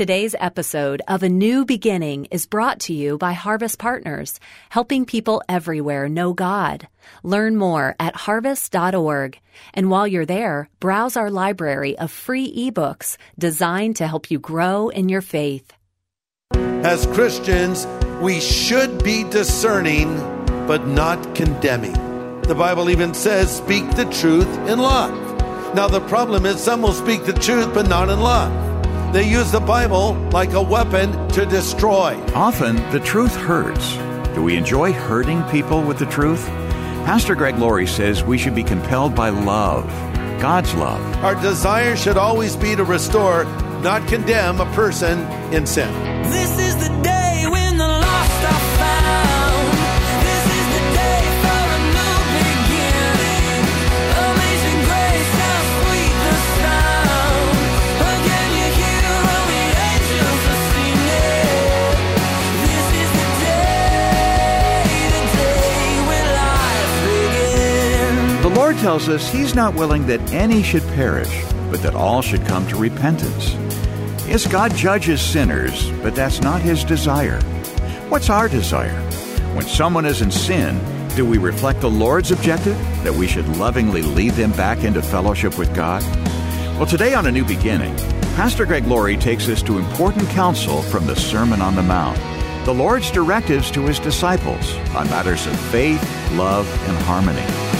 Today's episode of A New Beginning is brought to you by Harvest Partners, helping people everywhere know God. Learn more at harvest.org. And while you're there, browse our library of free ebooks designed to help you grow in your faith. As Christians, we should be discerning, but not condemning. The Bible even says, speak the truth in love. Now, the problem is some will speak the truth, but not in love. They use the Bible like a weapon to destroy. Often, the truth hurts. Do we enjoy hurting people with the truth? Pastor Greg Laurie says we should be compelled by love, God's love. Our desire should always be to restore, not condemn a person in sin. This is the day Lord tells us He's not willing that any should perish, but that all should come to repentance. Yes, God judges sinners, but that's not His desire. What's our desire? When someone is in sin, do we reflect the Lord's objective that we should lovingly lead them back into fellowship with God? Well, today on A New Beginning, Pastor Greg Laurie takes us to important counsel from the Sermon on the Mount, the Lord's directives to His disciples on matters of faith, love, and harmony.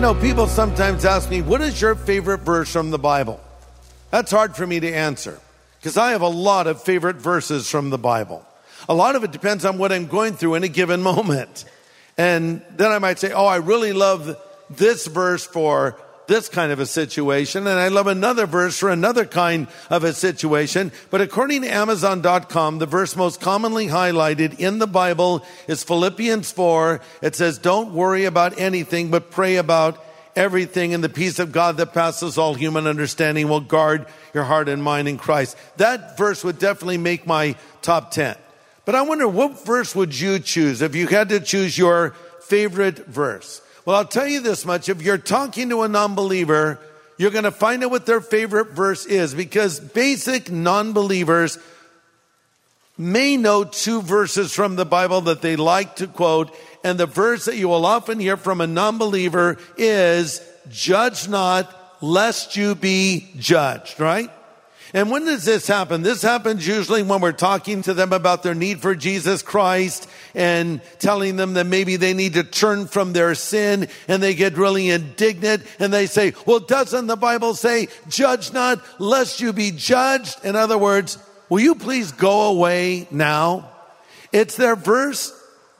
You know, people sometimes ask me, what is your favorite verse from the Bible? That's hard for me to answer because I have a lot of favorite verses from the Bible. A lot of it depends on what I'm going through in a given moment. And then I might say, oh, I really love this verse for this kind of a situation, and I love another verse for another kind of a situation. But according to Amazon.com, the verse most commonly highlighted in the Bible is Philippians 4. It says, Don't worry about anything, but pray about everything, and the peace of God that passes all human understanding will guard your heart and mind in Christ. That verse would definitely make my top 10. But I wonder what verse would you choose if you had to choose your favorite verse? Well, I'll tell you this much. If you're talking to a non-believer, you're going to find out what their favorite verse is because basic non-believers may know two verses from the Bible that they like to quote. And the verse that you will often hear from a non-believer is, judge not lest you be judged, right? And when does this happen? This happens usually when we're talking to them about their need for Jesus Christ and telling them that maybe they need to turn from their sin and they get really indignant and they say, well, doesn't the Bible say, judge not lest you be judged? In other words, will you please go away now? It's their verse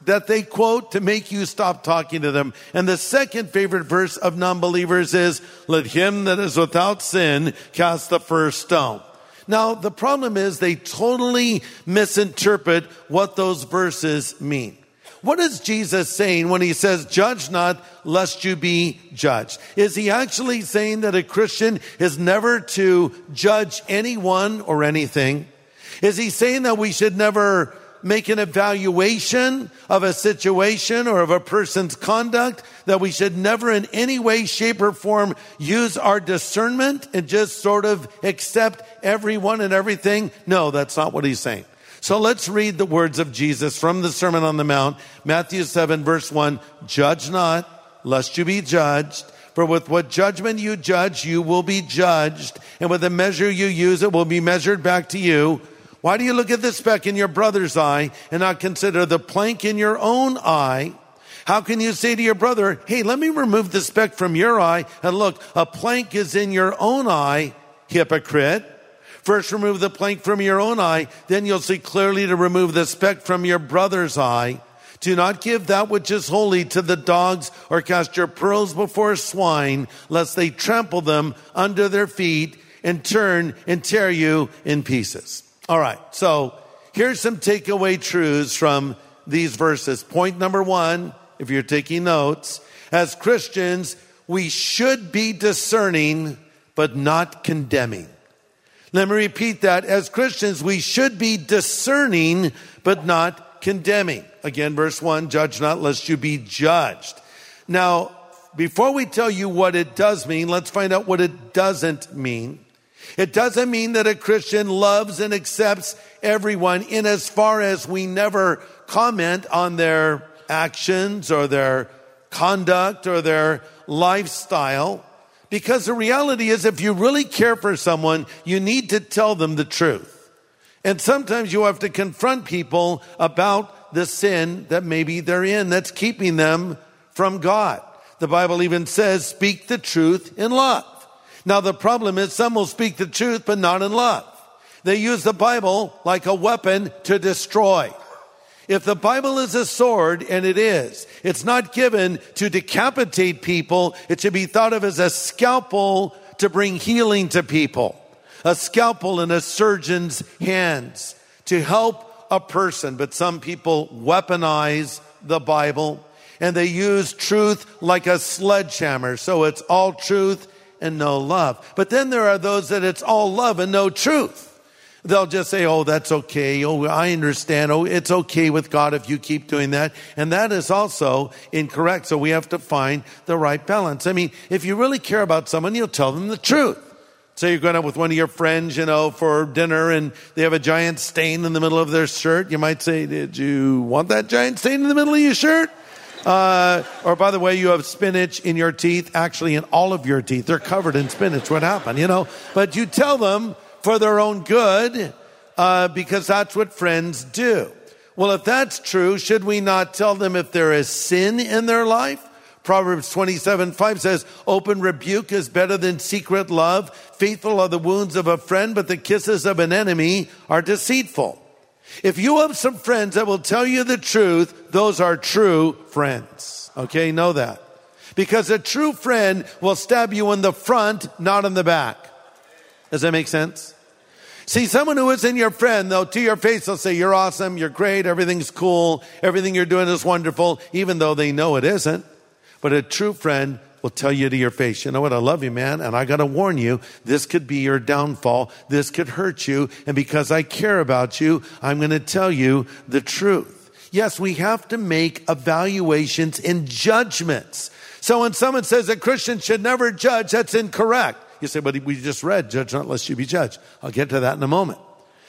that they quote to make you stop talking to them. And the second favorite verse of non-believers is, let him that is without sin cast the first stone. Now, the problem is they totally misinterpret what those verses mean. What is Jesus saying when he says, judge not lest you be judged? Is he actually saying that a Christian is never to judge anyone or anything? Is he saying that we should never make an evaluation of a situation or of a person's conduct, that we should never in any way, shape, or form use our discernment and just sort of accept everyone and everything. No, that's not what he's saying. So let's read the words of Jesus from the Sermon on the Mount, Matthew 7, verse 1. Judge not, lest you be judged. For with what judgment you judge, you will be judged. And with the measure you use, it will be measured back to you. Why do you look at the speck in your brother's eye and not consider the plank in your own eye? How can you say to your brother, Hey, let me remove the speck from your eye and look, a plank is in your own eye, hypocrite. First remove the plank from your own eye, then you'll see clearly to remove the speck from your brother's eye. Do not give that which is holy to the dogs or cast your pearls before swine, lest they trample them under their feet and turn and tear you in pieces. All right. So here's some takeaway truths from these verses. Point number one, if you're taking notes, as Christians, we should be discerning, but not condemning. Let me repeat that. As Christians, we should be discerning, but not condemning. Again, verse one, judge not lest you be judged. Now, before we tell you what it does mean, let's find out what it doesn't mean. It doesn't mean that a Christian loves and accepts everyone in as far as we never comment on their actions or their conduct or their lifestyle. Because the reality is, if you really care for someone, you need to tell them the truth. And sometimes you have to confront people about the sin that maybe they're in that's keeping them from God. The Bible even says, speak the truth in love. Now the problem is some will speak the truth, but not in love. They use the Bible like a weapon to destroy. If the Bible is a sword, and it is, it's not given to decapitate people. It should be thought of as a scalpel to bring healing to people. A scalpel in a surgeon's hands to help a person. But some people weaponize the Bible and they use truth like a sledgehammer. So it's all truth and no love. But then there are those that it's all love and no truth. They'll just say, Oh, that's okay. Oh, I understand. Oh, it's okay with God if you keep doing that. And that is also incorrect. So we have to find the right balance. I mean, if you really care about someone, you'll tell them the truth. Say you're going out with one of your friends, you know, for dinner and they have a giant stain in the middle of their shirt. You might say, Did you want that giant stain in the middle of your shirt? Uh, or by the way, you have spinach in your teeth, actually in all of your teeth. They're covered in spinach. What happened? You know, but you tell them for their own good, uh, because that's what friends do. Well, if that's true, should we not tell them if there is sin in their life? Proverbs 27, 5 says, open rebuke is better than secret love. Faithful are the wounds of a friend, but the kisses of an enemy are deceitful. If you have some friends that will tell you the truth, those are true friends. Okay, know that. Because a true friend will stab you in the front, not in the back. Does that make sense? See, someone who isn't your friend, though, to your face, they'll say, You're awesome, you're great, everything's cool, everything you're doing is wonderful, even though they know it isn't. But a true friend will tell you to your face, you know what, I love you, man, and I gotta warn you, this could be your downfall, this could hurt you, and because I care about you, I'm gonna tell you the truth. Yes, we have to make evaluations and judgments. So when someone says that Christians should never judge, that's incorrect. You say, but we just read, judge not lest you be judged. I'll get to that in a moment.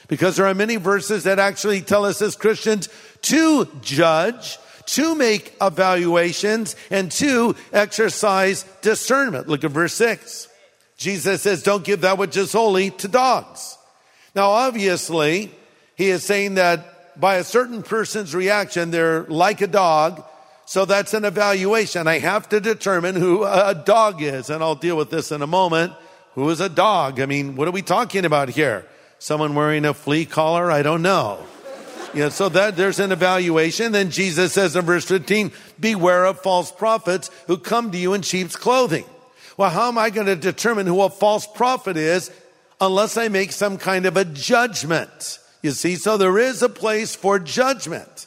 Because there are many verses that actually tell us as Christians to judge, to make evaluations, and to exercise discernment. Look at verse six. Jesus says, don't give that which is holy to dogs. Now, obviously, he is saying that by a certain person's reaction, they're like a dog. So that's an evaluation. I have to determine who a dog is, and I'll deal with this in a moment. Who is a dog? I mean, what are we talking about here? Someone wearing a flea collar? I don't know. Yeah, so that there's an evaluation. Then Jesus says in verse 15, beware of false prophets who come to you in sheep's clothing. Well, how am I going to determine who a false prophet is unless I make some kind of a judgment? You see, so there is a place for judgment.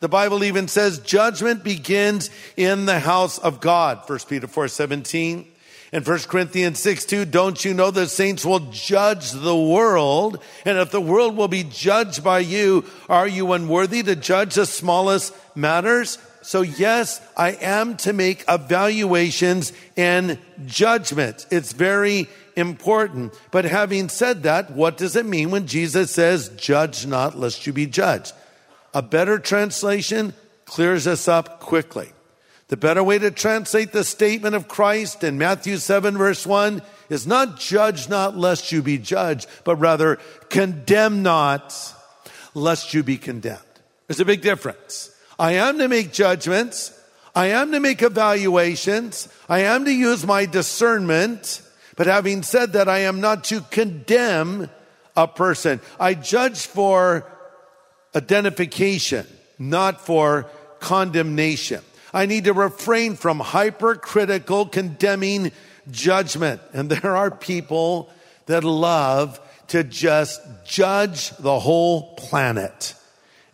The Bible even says judgment begins in the house of God. 1 Peter 4 17. And 1 Corinthians 6 2, don't you know the saints will judge the world? And if the world will be judged by you, are you unworthy to judge the smallest matters? So yes, I am to make evaluations and judgments. It's very important. But having said that, what does it mean when Jesus says, judge not lest you be judged? A better translation clears this up quickly. The better way to translate the statement of Christ in Matthew 7 verse 1 is not judge not lest you be judged, but rather condemn not lest you be condemned. There's a big difference. I am to make judgments. I am to make evaluations. I am to use my discernment. But having said that, I am not to condemn a person. I judge for identification, not for condemnation. I need to refrain from hypercritical, condemning judgment. And there are people that love to just judge the whole planet.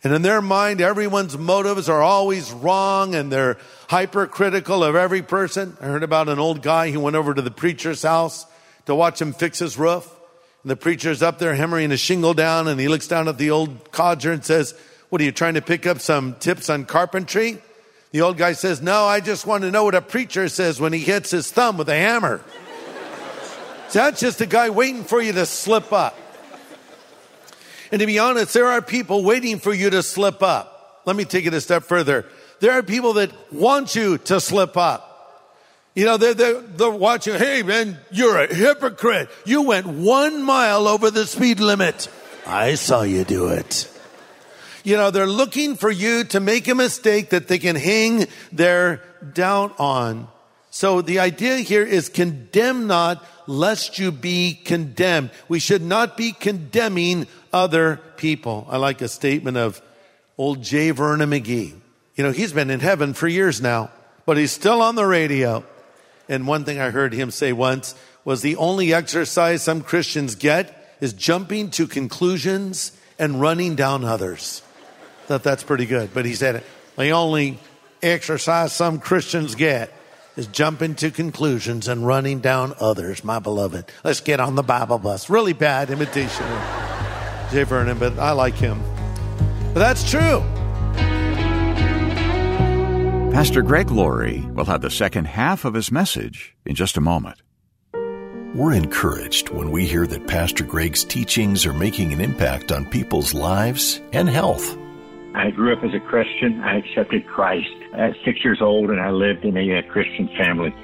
And in their mind, everyone's motives are always wrong and they're hypercritical of every person. I heard about an old guy who went over to the preacher's house to watch him fix his roof. And the preacher's up there hammering a shingle down and he looks down at the old codger and says, what are you trying to pick up some tips on carpentry? The old guy says, No, I just want to know what a preacher says when he hits his thumb with a hammer. that's just a guy waiting for you to slip up. And to be honest, there are people waiting for you to slip up. Let me take it a step further. There are people that want you to slip up. You know, they're, they're, they're watching, hey man, you're a hypocrite. You went one mile over the speed limit. I saw you do it. You know, they're looking for you to make a mistake that they can hang their doubt on. So the idea here is condemn not lest you be condemned. We should not be condemning other people. I like a statement of old J. Vernon McGee. You know, he's been in heaven for years now, but he's still on the radio. And one thing I heard him say once was the only exercise some Christians get is jumping to conclusions and running down others. Thought that's pretty good. But he said the only exercise some Christians get is jumping to conclusions and running down others, my beloved. Let's get on the Bible bus. Really bad imitation of J. Vernon, but I like him. But that's true. Pastor Greg Laurie will have the second half of his message in just a moment. We're encouraged when we hear that Pastor Greg's teachings are making an impact on people's lives and health. I grew up as a Christian. I accepted Christ at six years old, and I lived in a, a Christian family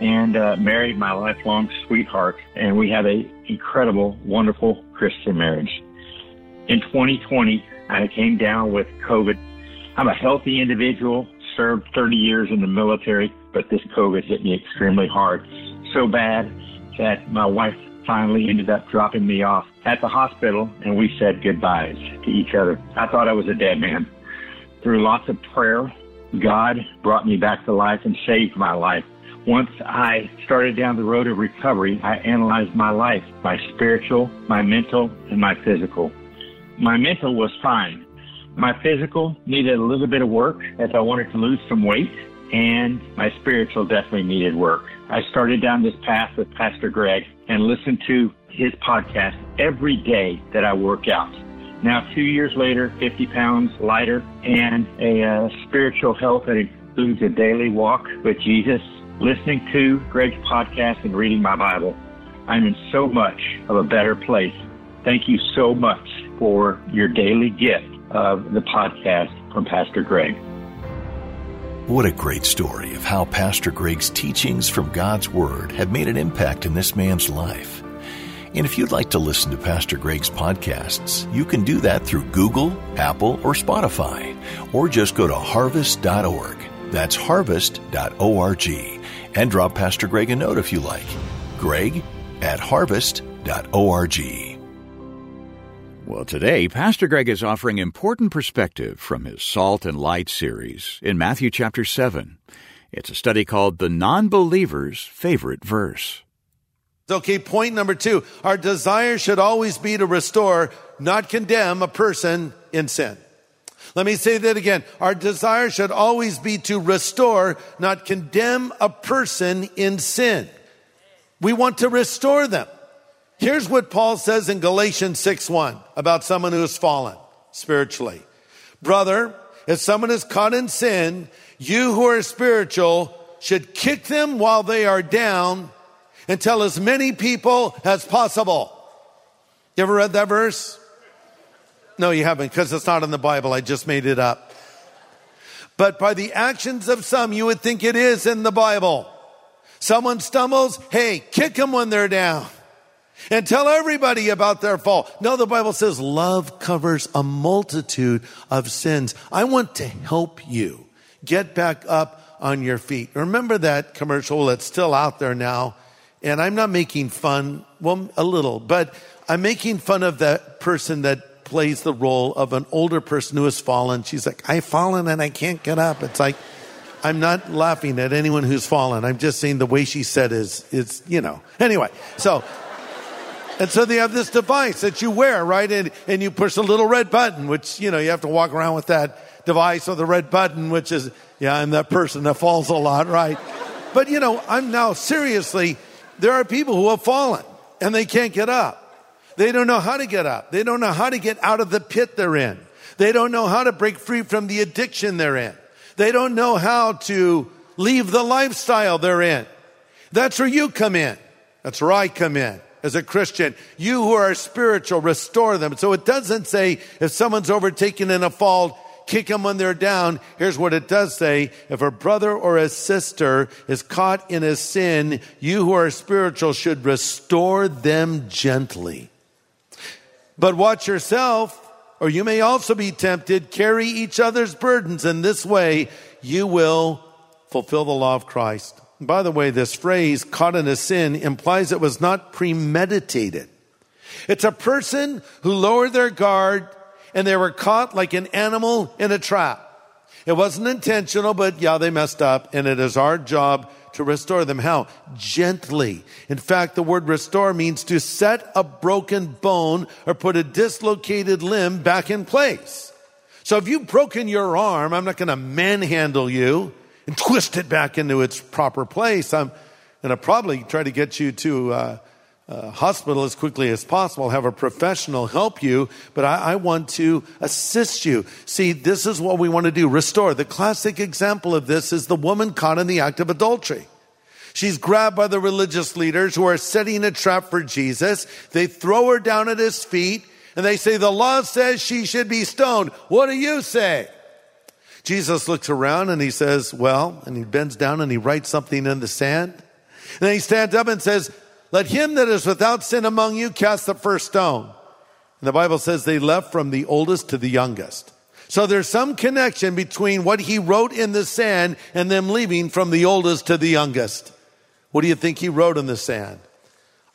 and uh, married my lifelong sweetheart. And we have a incredible, wonderful Christian marriage. In 2020, I came down with COVID. I'm a healthy individual, served 30 years in the military, but this COVID hit me extremely hard. So bad that my wife finally ended up dropping me off at the hospital and we said goodbyes to each other. I thought I was a dead man. Through lots of prayer, God brought me back to life and saved my life. Once I started down the road of recovery, I analyzed my life, my spiritual, my mental, and my physical. My mental was fine. My physical needed a little bit of work as I wanted to lose some weight, and my spiritual definitely needed work. I started down this path with Pastor Greg and listened to his podcast every day that I work out. Now, two years later, 50 pounds lighter and a uh, spiritual health that includes a daily walk with Jesus, listening to Greg's podcast and reading my Bible. I'm in so much of a better place. Thank you so much for your daily gift of the podcast from Pastor Greg. What a great story of how Pastor Greg's teachings from God's Word have made an impact in this man's life. And if you'd like to listen to Pastor Greg's podcasts, you can do that through Google, Apple, or Spotify, or just go to harvest.org. That's harvest.org. And drop Pastor Greg a note if you like. Greg at harvest.org. Well, today, Pastor Greg is offering important perspective from his Salt and Light series in Matthew chapter 7. It's a study called The Non-Believer's Favorite Verse. Okay, point number two. Our desire should always be to restore, not condemn a person in sin. Let me say that again. Our desire should always be to restore, not condemn a person in sin. We want to restore them. Here's what Paul says in Galatians 6 1 about someone who has fallen spiritually. Brother, if someone is caught in sin, you who are spiritual should kick them while they are down and tell as many people as possible. You ever read that verse? No, you haven't because it's not in the Bible. I just made it up. But by the actions of some, you would think it is in the Bible. Someone stumbles, hey, kick them when they're down and tell everybody about their fall. No, the Bible says love covers a multitude of sins. I want to help you get back up on your feet. Remember that commercial that's still out there now. And I'm not making fun, well, a little, but I'm making fun of that person that plays the role of an older person who has fallen. She's like, I've fallen and I can't get up. It's like, I'm not laughing at anyone who's fallen. I'm just saying the way she said is, is, you know. Anyway, so and so they have this device that you wear, right? And, and you push a little red button, which, you know, you have to walk around with that device or the red button, which is, yeah, I'm that person that falls a lot, right? But, you know, I'm now seriously, there are people who have fallen and they can't get up. They don't know how to get up. They don't know how to get out of the pit they're in. They don't know how to break free from the addiction they're in. They don't know how to leave the lifestyle they're in. That's where you come in. That's where I come in as a Christian. You who are spiritual, restore them. So it doesn't say if someone's overtaken in a fault, kick them when they're down. Here's what it does say. If a brother or a sister is caught in a sin, you who are spiritual should restore them gently. But watch yourself, or you may also be tempted. Carry each other's burdens. In this way, you will fulfill the law of Christ. By the way, this phrase, caught in a sin, implies it was not premeditated. It's a person who lowered their guard and they were caught like an animal in a trap. It wasn't intentional, but yeah, they messed up and it is our job to restore them. How? Gently. In fact, the word restore means to set a broken bone or put a dislocated limb back in place. So if you've broken your arm, I'm not going to manhandle you and twist it back into its proper place. I'm going to probably try to get you to uh, uh, hospital as quickly as possible, have a professional help you, but I, I want to assist you. See, this is what we want to do restore. The classic example of this is the woman caught in the act of adultery. She's grabbed by the religious leaders who are setting a trap for Jesus. They throw her down at his feet and they say, The law says she should be stoned. What do you say? Jesus looks around and he says, Well, and he bends down and he writes something in the sand. And then he stands up and says, let him that is without sin among you cast the first stone. And the Bible says they left from the oldest to the youngest. So there's some connection between what he wrote in the sand and them leaving from the oldest to the youngest. What do you think he wrote in the sand?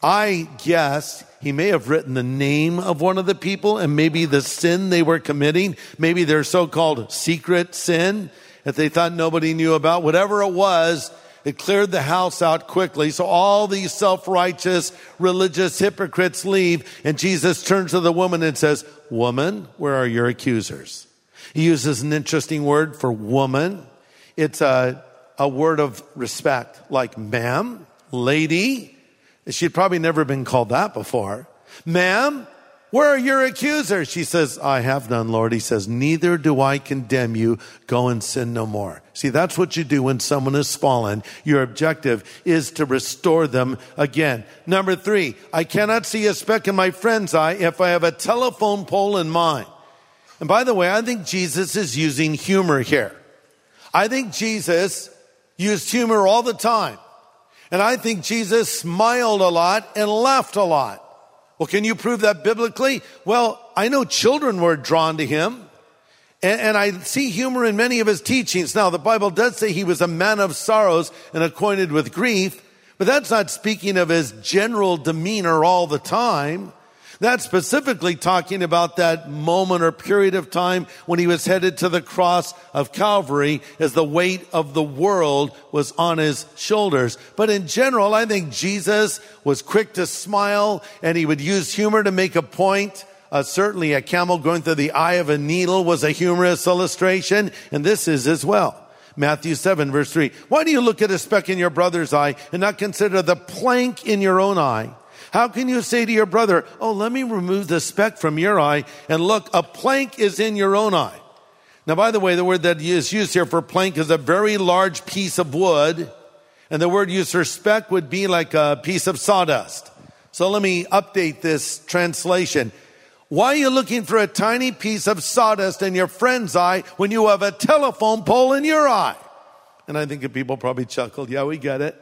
I guess he may have written the name of one of the people and maybe the sin they were committing, maybe their so-called secret sin that they thought nobody knew about. Whatever it was, it cleared the house out quickly. So all these self-righteous religious hypocrites leave and Jesus turns to the woman and says, woman, where are your accusers? He uses an interesting word for woman. It's a, a word of respect, like ma'am, lady. She'd probably never been called that before. Ma'am, where are your accusers? She says, I have none, Lord. He says, neither do I condemn you. Go and sin no more. See, that's what you do when someone has fallen. Your objective is to restore them again. Number three, I cannot see a speck in my friend's eye if I have a telephone pole in mine. And by the way, I think Jesus is using humor here. I think Jesus used humor all the time. And I think Jesus smiled a lot and laughed a lot. Well, can you prove that biblically? Well, I know children were drawn to him. And, I see humor in many of his teachings. Now, the Bible does say he was a man of sorrows and acquainted with grief, but that's not speaking of his general demeanor all the time. That's specifically talking about that moment or period of time when he was headed to the cross of Calvary as the weight of the world was on his shoulders. But in general, I think Jesus was quick to smile and he would use humor to make a point. Uh, certainly a camel going through the eye of a needle was a humorous illustration, and this is as well. Matthew 7 verse 3. Why do you look at a speck in your brother's eye and not consider the plank in your own eye? How can you say to your brother, Oh, let me remove the speck from your eye and look, a plank is in your own eye. Now, by the way, the word that is used here for plank is a very large piece of wood. And the word used for speck would be like a piece of sawdust. So let me update this translation. Why are you looking for a tiny piece of sawdust in your friend's eye when you have a telephone pole in your eye? And I think people probably chuckled. Yeah, we get it.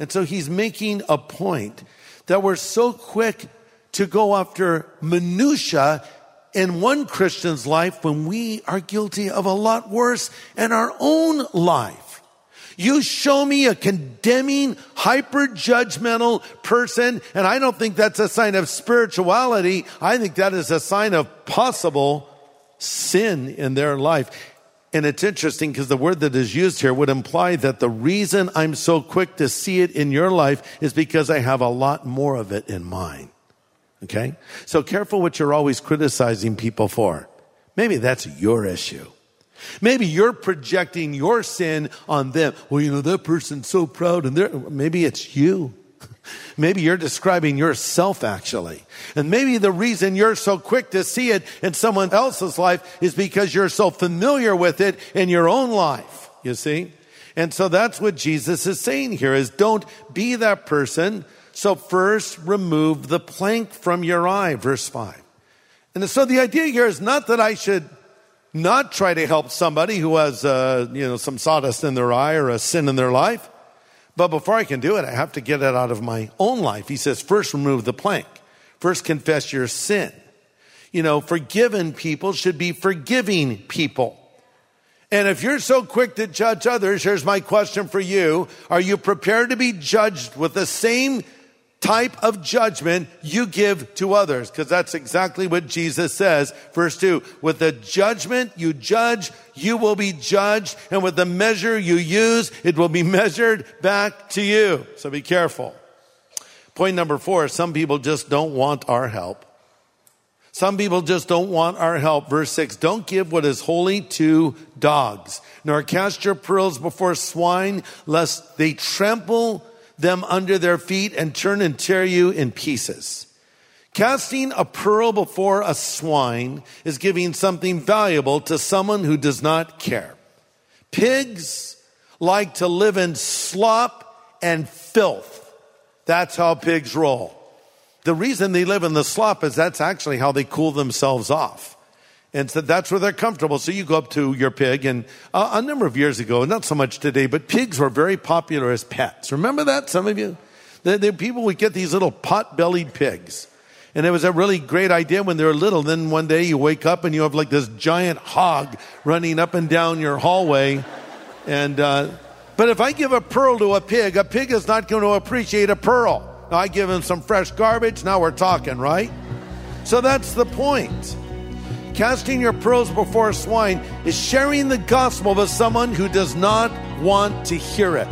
And so he's making a point that we're so quick to go after minutia in one Christian's life when we are guilty of a lot worse in our own life. You show me a condemning, hyper judgmental person, and I don't think that's a sign of spirituality. I think that is a sign of possible sin in their life. And it's interesting because the word that is used here would imply that the reason I'm so quick to see it in your life is because I have a lot more of it in mine. Okay? So careful what you're always criticizing people for. Maybe that's your issue. Maybe you're projecting your sin on them. Well, you know, that person's so proud and they're, maybe it's you. Maybe you're describing yourself actually. And maybe the reason you're so quick to see it in someone else's life is because you're so familiar with it in your own life. You see? And so that's what Jesus is saying here is don't be that person. So first remove the plank from your eye, verse five. And so the idea here is not that I should not try to help somebody who has, uh, you know, some sawdust in their eye or a sin in their life. But before I can do it, I have to get it out of my own life. He says, first remove the plank. First confess your sin. You know, forgiven people should be forgiving people. And if you're so quick to judge others, here's my question for you. Are you prepared to be judged with the same type of judgment you give to others? Because that's exactly what Jesus says. Verse two, with the judgment you judge, you will be judged. And with the measure you use, it will be measured back to you. So be careful. Point number four, some people just don't want our help. Some people just don't want our help. Verse 6 Don't give what is holy to dogs, nor cast your pearls before swine, lest they trample them under their feet and turn and tear you in pieces. Casting a pearl before a swine is giving something valuable to someone who does not care. Pigs like to live in slop and filth. That's how pigs roll. The reason they live in the slop is that's actually how they cool themselves off. And so that's where they're comfortable. So you go up to your pig, and uh, a number of years ago, not so much today, but pigs were very popular as pets. Remember that, some of you? The, the people would get these little pot-bellied pigs. And it was a really great idea when they were little. Then one day you wake up and you have like this giant hog running up and down your hallway. And, uh, but if I give a pearl to a pig, a pig is not going to appreciate a pearl. Now I give him some fresh garbage. Now we're talking, right? So that's the point. Casting your pearls before swine is sharing the gospel with someone who does not want to hear it.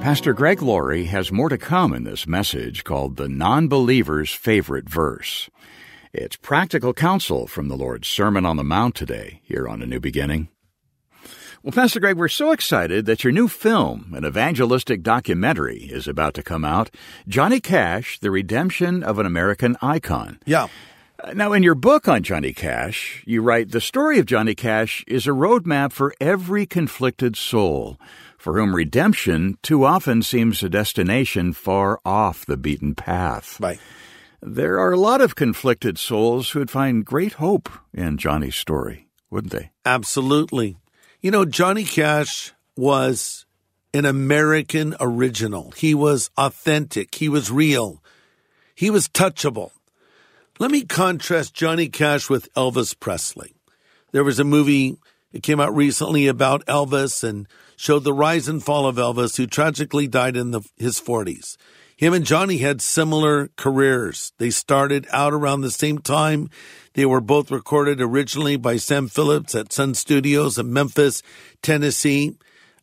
Pastor Greg Laurie has more to come in this message called The Non-Believer's Favorite Verse. It's practical counsel from the Lord's Sermon on the Mount today, here on A New Beginning. Well, Pastor Greg, we're so excited that your new film, an evangelistic documentary, is about to come out. Johnny Cash, The Redemption of an American Icon. Yeah. Uh, now, in your book on Johnny Cash, you write the story of Johnny Cash is a roadmap for every conflicted soul, for whom redemption too often seems a destination far off the beaten path. Right. There are a lot of conflicted souls who would find great hope in Johnny's story, wouldn't they? Absolutely. You know, Johnny Cash was an American original. He was authentic. He was real. He was touchable. Let me contrast Johnny Cash with Elvis Presley. There was a movie that came out recently about Elvis and showed the rise and fall of Elvis, who tragically died in the, his 40s. Him and Johnny had similar careers. They started out around the same time. They were both recorded originally by Sam Phillips at Sun Studios in Memphis, Tennessee.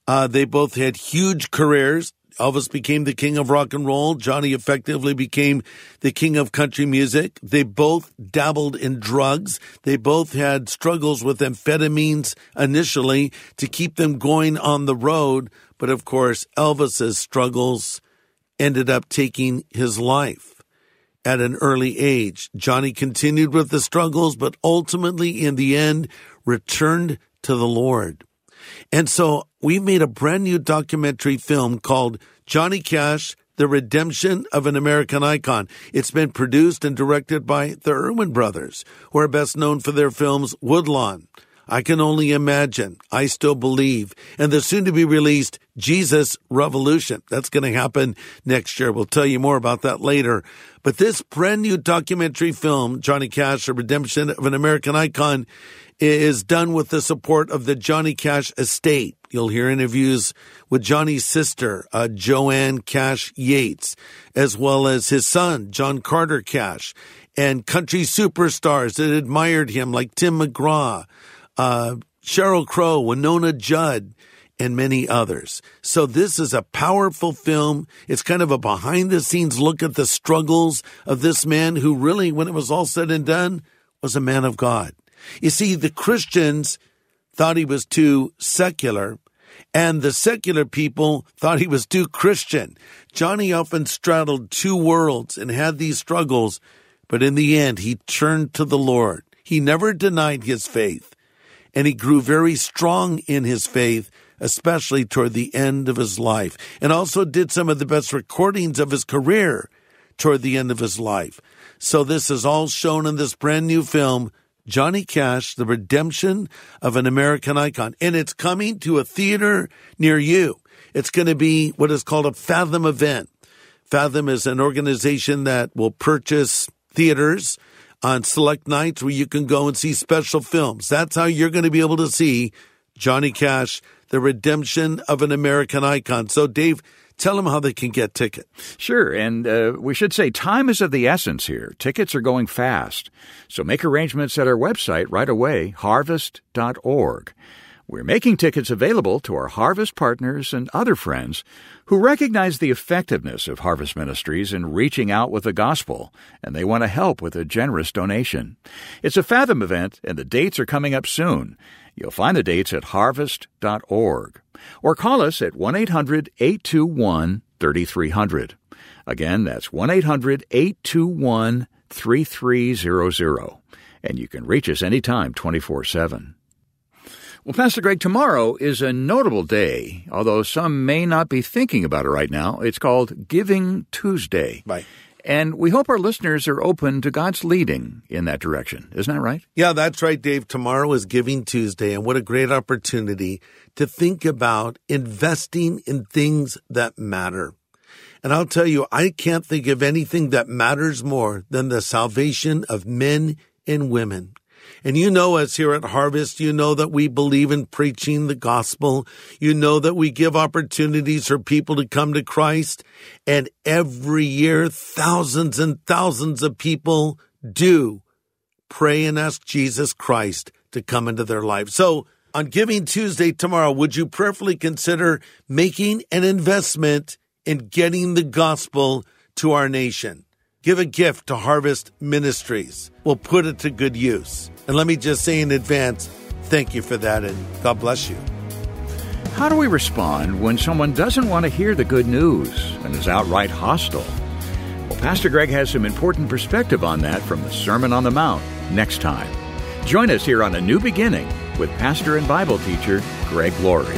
Uh, they both had huge careers. Elvis became the king of rock and roll. Johnny effectively became the king of country music. They both dabbled in drugs. They both had struggles with amphetamines initially to keep them going on the road. But of course, Elvis's struggles ended up taking his life at an early age. Johnny continued with the struggles, but ultimately in the end returned to the Lord. And so we've made a brand new documentary film called Johnny Cash, The Redemption of an American Icon. It's been produced and directed by the Erwin brothers, who are best known for their films Woodlawn, I Can Only Imagine, I Still Believe, and the soon to be released Jesus Revolution. That's going to happen next year. We'll tell you more about that later. But this brand new documentary film, Johnny Cash, The Redemption of an American Icon, is done with the support of the Johnny Cash estate. You'll hear interviews with Johnny's sister, uh, Joanne Cash Yates, as well as his son, John Carter Cash, and country superstars that admired him like Tim McGraw, uh, Sheryl Crow, Wynonna Judd, and many others. So this is a powerful film. It's kind of a behind the scenes look at the struggles of this man who really, when it was all said and done, was a man of God. You see, the Christians thought he was too secular and the secular people thought he was too Christian. Johnny often straddled two worlds and had these struggles, but in the end, he turned to the Lord. He never denied his faith, and he grew very strong in his faith, especially toward the end of his life, and also did some of the best recordings of his career toward the end of his life. So this is all shown in this brand new film, Johnny Cash, The Redemption of an American Icon. And it's coming to a theater near you. It's going to be what is called a Fathom event. Fathom is an organization that will purchase theaters on select nights where you can go and see special films. That's how you're going to be able to see Johnny Cash, The Redemption of an American Icon. So, Dave, Tell them how they can get tickets. Sure, and uh, we should say time is of the essence here. Tickets are going fast. So make arrangements at our website right away, harvest.org. We're making tickets available to our Harvest partners and other friends who recognize the effectiveness of Harvest Ministries in reaching out with the gospel, and they want to help with a generous donation. It's a Fathom event, and the dates are coming up soon. You'll find the dates at harvest.org or call us at 1 800 821 3300. Again, that's 1 800 821 3300. And you can reach us anytime 24 7. Well, Pastor Greg, tomorrow is a notable day, although some may not be thinking about it right now. It's called Giving Tuesday. Right. And we hope our listeners are open to God's leading in that direction. Isn't that right? Yeah, that's right, Dave. Tomorrow is Giving Tuesday, and what a great opportunity to think about investing in things that matter. And I'll tell you, I can't think of anything that matters more than the salvation of men and women. And you know us here at Harvest, you know that we believe in preaching the gospel. You know that we give opportunities for people to come to Christ. And every year, thousands and thousands of people do pray and ask Jesus Christ to come into their life. So on Giving Tuesday tomorrow, would you prayerfully consider making an investment in getting the gospel to our nation? Give a gift to Harvest Ministries. We'll put it to good use. And let me just say in advance, thank you for that and God bless you. How do we respond when someone doesn't want to hear the good news and is outright hostile? Well, Pastor Greg has some important perspective on that from the Sermon on the Mount next time. Join us here on A New Beginning with pastor and Bible teacher Greg Laurie.